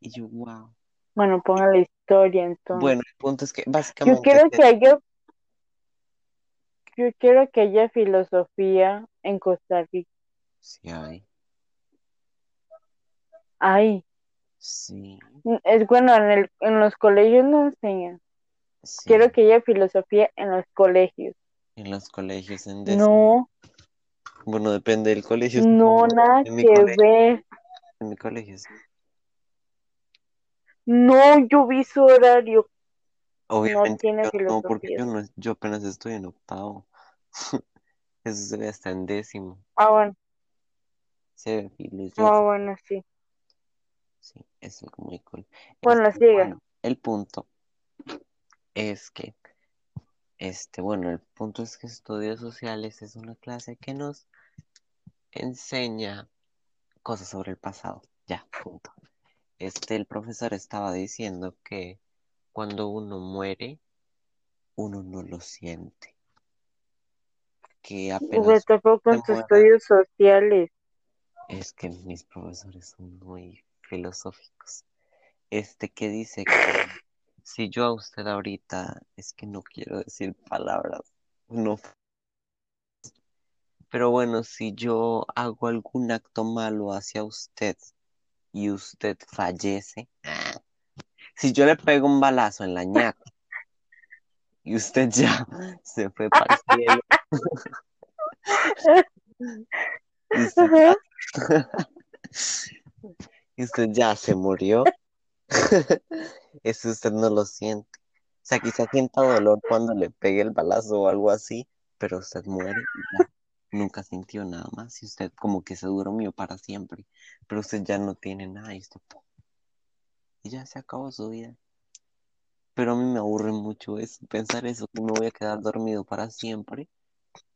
Y yo, wow. Bueno, ponga la historia entonces. Bueno, el punto es que básicamente. Yo quiero que haya. Yo quiero que haya filosofía en Costa Rica. Sí, hay. Hay. Sí. Es bueno, en, el, en los colegios no enseñan. Quiero que haya filosofía en los colegios. En los colegios en décimo. No, Bueno, depende del colegio. no, nada que colegio, ver. en mi colegio sí. No, yo vi su horario. Obviamente tiene yo no, porque yo no, yo apenas estoy en octavo. [laughs] Eso se ve hasta en décimo. Ah, bueno, Se ve filosofía. ah, bueno, sí. Sí, es algo muy cool. Bueno, Este, sigue. bueno, el punto es que, este, bueno, el punto es que estudios sociales es una clase que nos enseña cosas sobre el pasado. Ya, punto. Este, el profesor estaba diciendo que cuando uno muere, uno no lo siente. Que apenas se sus muera, estudios sociales. es que mis profesores son muy filosóficos. Este que dice que si yo a usted ahorita, es que no quiero decir palabras, no, pero bueno, si yo hago algún acto malo hacia usted y usted fallece, [laughs] si yo le pego un balazo en la ñaca y usted [laughs] ya se fue para el cielo. [laughs] Y usted ya, y usted ya se murió, eso usted no lo siente. O sea, quizá sienta dolor cuando le pegue el balazo o algo así, pero usted muere y ya nunca sintió nada más y usted como que se durmió para siempre, pero usted ya no tiene nada y y ya se acabó su vida. Pero a mí me aburre mucho eso, pensar eso, que me voy a quedar dormido para siempre.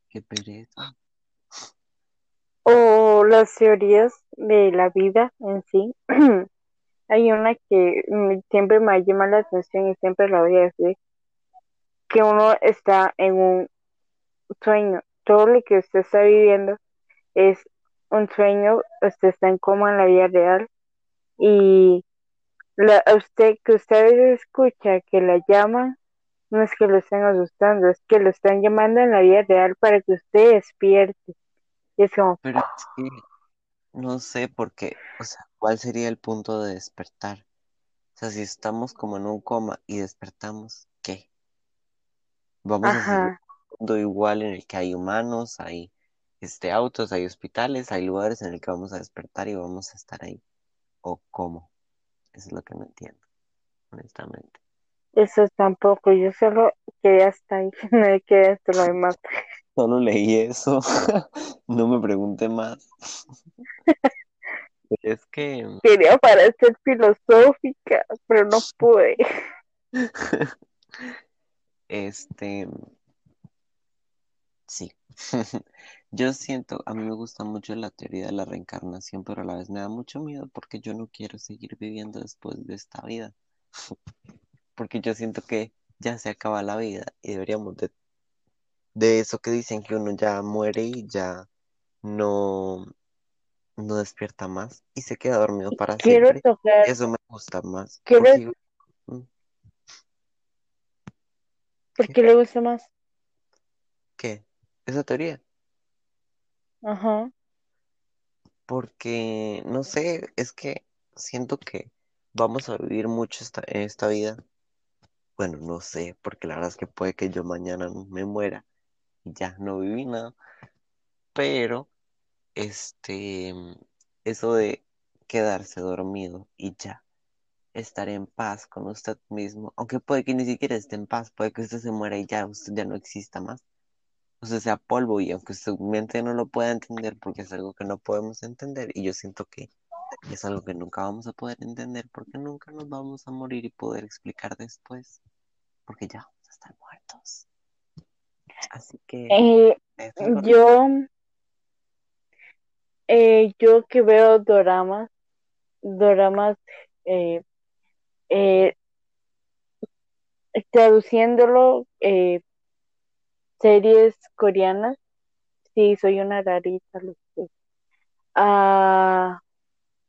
Qué pereza. O las teorías de la vida en sí. [clears throat] Hay una que mm, siempre me llama la atención y siempre la voy a decir, que uno está en un sueño. Todo lo que usted está viviendo es un sueño, usted está en coma en la vida real y la, usted que usted a veces escucha que la llaman, no es que lo estén asustando, es que lo están llamando en la vida real para que usted despierte. Y es como, Pero que no sé por qué, o sea, ¿cuál sería el punto de despertar? O sea, si estamos como en un coma y despertamos, ¿qué? Vamos a seguir un mundo igual en el que hay humanos, hay este, autos, hay hospitales, hay lugares en el que vamos a despertar y vamos a estar ahí. ¿O cómo? Eso es lo que no entiendo, honestamente. eso tampoco, yo solo quedé hasta ahí, [laughs] no quedé hasta lo demás. Solo leí eso, [laughs] no me pregunté más. [laughs] Es que, Quería parecer filosófica, pero no pude. [laughs] este, sí. Yo siento, a mí me gusta mucho la teoría de la reencarnación, pero a la vez me da mucho miedo porque yo no quiero seguir viviendo después de esta vida. Porque yo siento que ya se acaba la vida y deberíamos de, de eso que dicen que uno ya muere y ya no, no despierta más y se queda dormido para Quiero siempre. tocar, Eso me gusta más. quiero, Porque, mm, ¿por ¿qué? le gusta más? ¿Qué? Esa teoría. Ajá. Porque, no sé, es que siento que vamos a vivir mucho esta, en esta vida. Bueno, no sé, porque la verdad es que puede que yo mañana me muera ya no viví nada. Pero, este, eso de quedarse dormido y ya estar en paz con usted mismo, aunque puede que ni siquiera esté en paz, puede que usted se muera y ya usted ya no exista más. Usted sea polvo y aunque su mente no lo pueda entender porque es algo que no podemos entender y yo siento que es algo que nunca vamos a poder entender porque nunca nos vamos a morir y poder explicar después porque ya vamos a estar muertos. Así que Eh, yo, eh, yo que veo doramas, doramas, eh, eh, traduciéndolo, series coreanas, sí, soy una rarita, lo sé. Ah,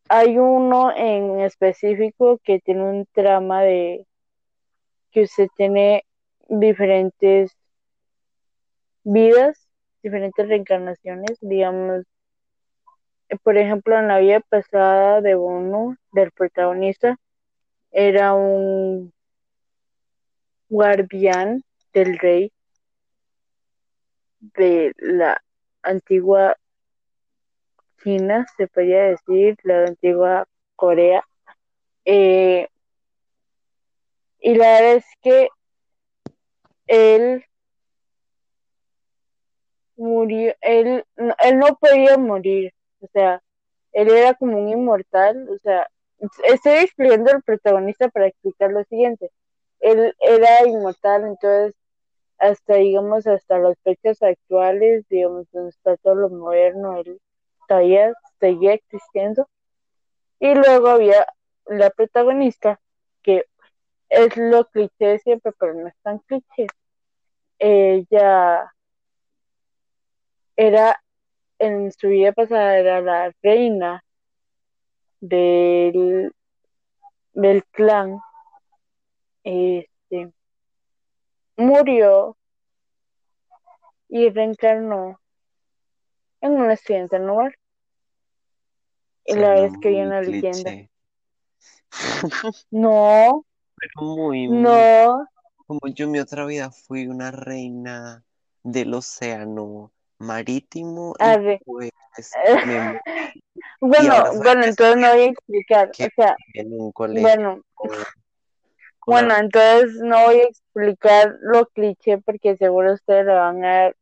hay uno en específico que tiene un trama de que usted tiene diferentes vidas, diferentes reencarnaciones, digamos, por ejemplo, en la vida pasada de uno, del protagonista, era un guardián del rey de la antigua China, se podría decir, la antigua Corea. Eh, y la verdad es que él murió, él, él no podía morir, o sea, él era como un inmortal, o sea, estoy explicando al protagonista para explicar lo siguiente, él era inmortal, entonces hasta digamos hasta las fechas actuales, digamos donde está todo lo moderno, él todavía seguía existiendo. Y luego había la protagonista, que es lo cliché siempre, pero no es tan cliché. Ella era, en su vida pasada, era la reina del, del clan. Este murió y reencarnó en un estudiante nuevo. Y la vez que viene una leyenda. No. Pero muy, no. Como yo en mi otra vida fui una reina del océano marítimo y pues [laughs] me Bueno, bueno, entonces no voy a explicar. O sea, bueno, bueno, entonces no voy a explicar lo cliché porque seguro ustedes lo van a dar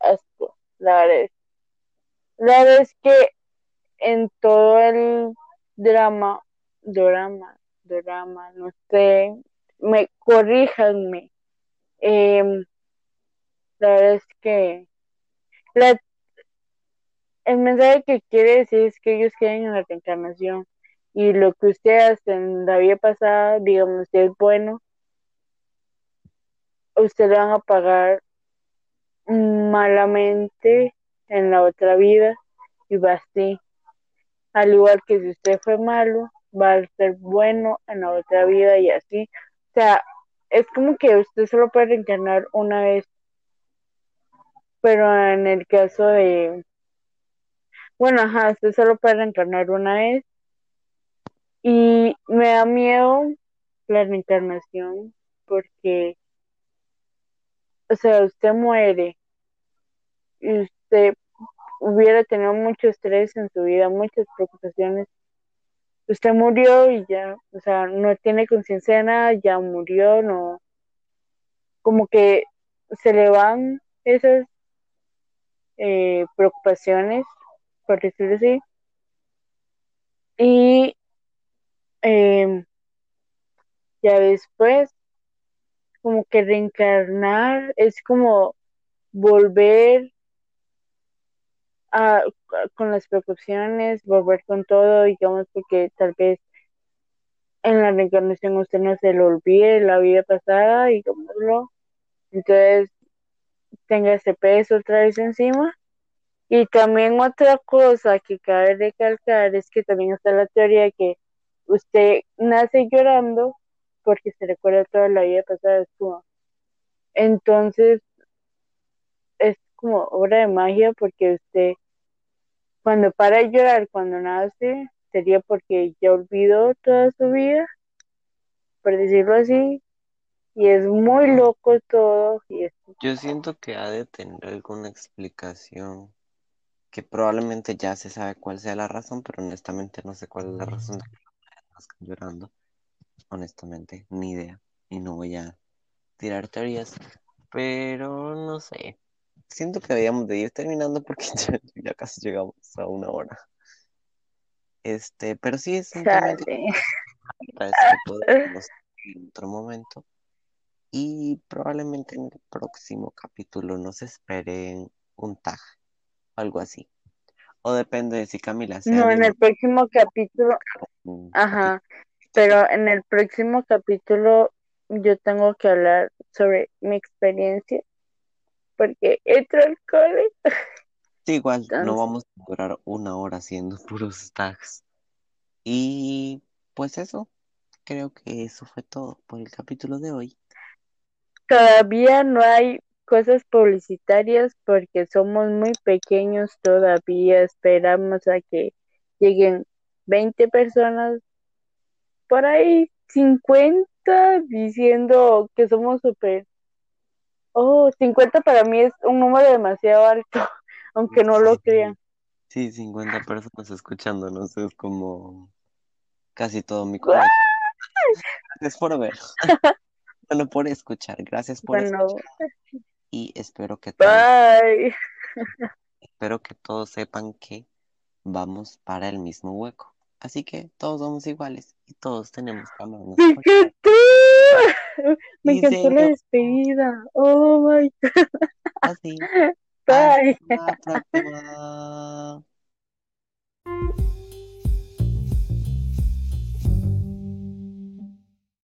asco. La verdad, la verdad es que en todo el drama, drama, drama, no sé, me corríjanme. Em, la verdad es que el mensaje que quiere decir es que ellos quieren en la reencarnación y lo que usted hace en la vida pasada, digamos, si es bueno, usted le van a pagar malamente en la otra vida y va así. Al igual que si usted fue malo, va a ser bueno en la otra vida y así. O sea, es como que usted solo puede reencarnar una vez. Pero en el caso de... Bueno, ajá, usted solo puede reencarnar una vez. Y me da miedo la reencarnación porque, o sea, usted muere y usted hubiera tenido mucho estrés en su vida, muchas preocupaciones. Usted murió y ya, o sea, no tiene conciencia de nada, ya murió, no, como que se le van esas eh, preocupaciones, por decirlo así. Y eh, ya después, como que reencarnar es como volver a, con las preocupaciones, volver con todo, digamos, porque tal vez en la reencarnación usted no se lo olvide la vida pasada, digámoslo, entonces tenga ese peso otra vez encima. Y también otra cosa que cabe recalcar es que también está la teoría de que usted nace llorando porque se recuerda toda la vida pasada. Entonces, es como obra de magia porque usted, cuando para de llorar cuando nace, sería porque ya olvidó toda su vida, por decirlo así, y es muy loco todo. Y Yo siento que ha de tener alguna explicación que probablemente ya se sabe cuál sea la razón, pero honestamente no sé cuál es la razón de que nazcan llorando. Honestamente, ni idea. Y no voy a tirar teorías, pero no sé. Siento que deberíamos de ir terminando porque [laughs] ya, casi llegamos a una hora. Este, pero sí es un tema en otro momento. Y probablemente en el próximo capítulo nos esperen un tag, algo así. O depende de si Camila se No, en el próximo capítulo. Ajá. Pero en el próximo capítulo yo tengo que hablar sobre mi experiencia porque entro al cole. [laughs] Sí, igual, no vamos a durar una hora haciendo [laughs] puros tags. Y pues eso, creo que eso fue todo por el capítulo de hoy. Todavía no hay cosas publicitarias porque somos muy pequeños todavía. Esperamos a que lleguen 20 personas, por ahí 50, diciendo que somos súper Oh, 50 para mí es un número demasiado alto, [laughs] aunque no lo crean. Sí, 50 personas escuchándonos es como casi todo mi colegio. Gracias [laughs] por ver. [laughs] Bueno, por escuchar. Gracias por Bueno, escuchar. Y espero que todos, bye. espero que todos sepan que vamos para el mismo hueco. Así que todos somos iguales y todos tenemos que amarnos. ¡Me encantó! Me encantó la despedida. Oh my Así. bye. Hasta la próxima.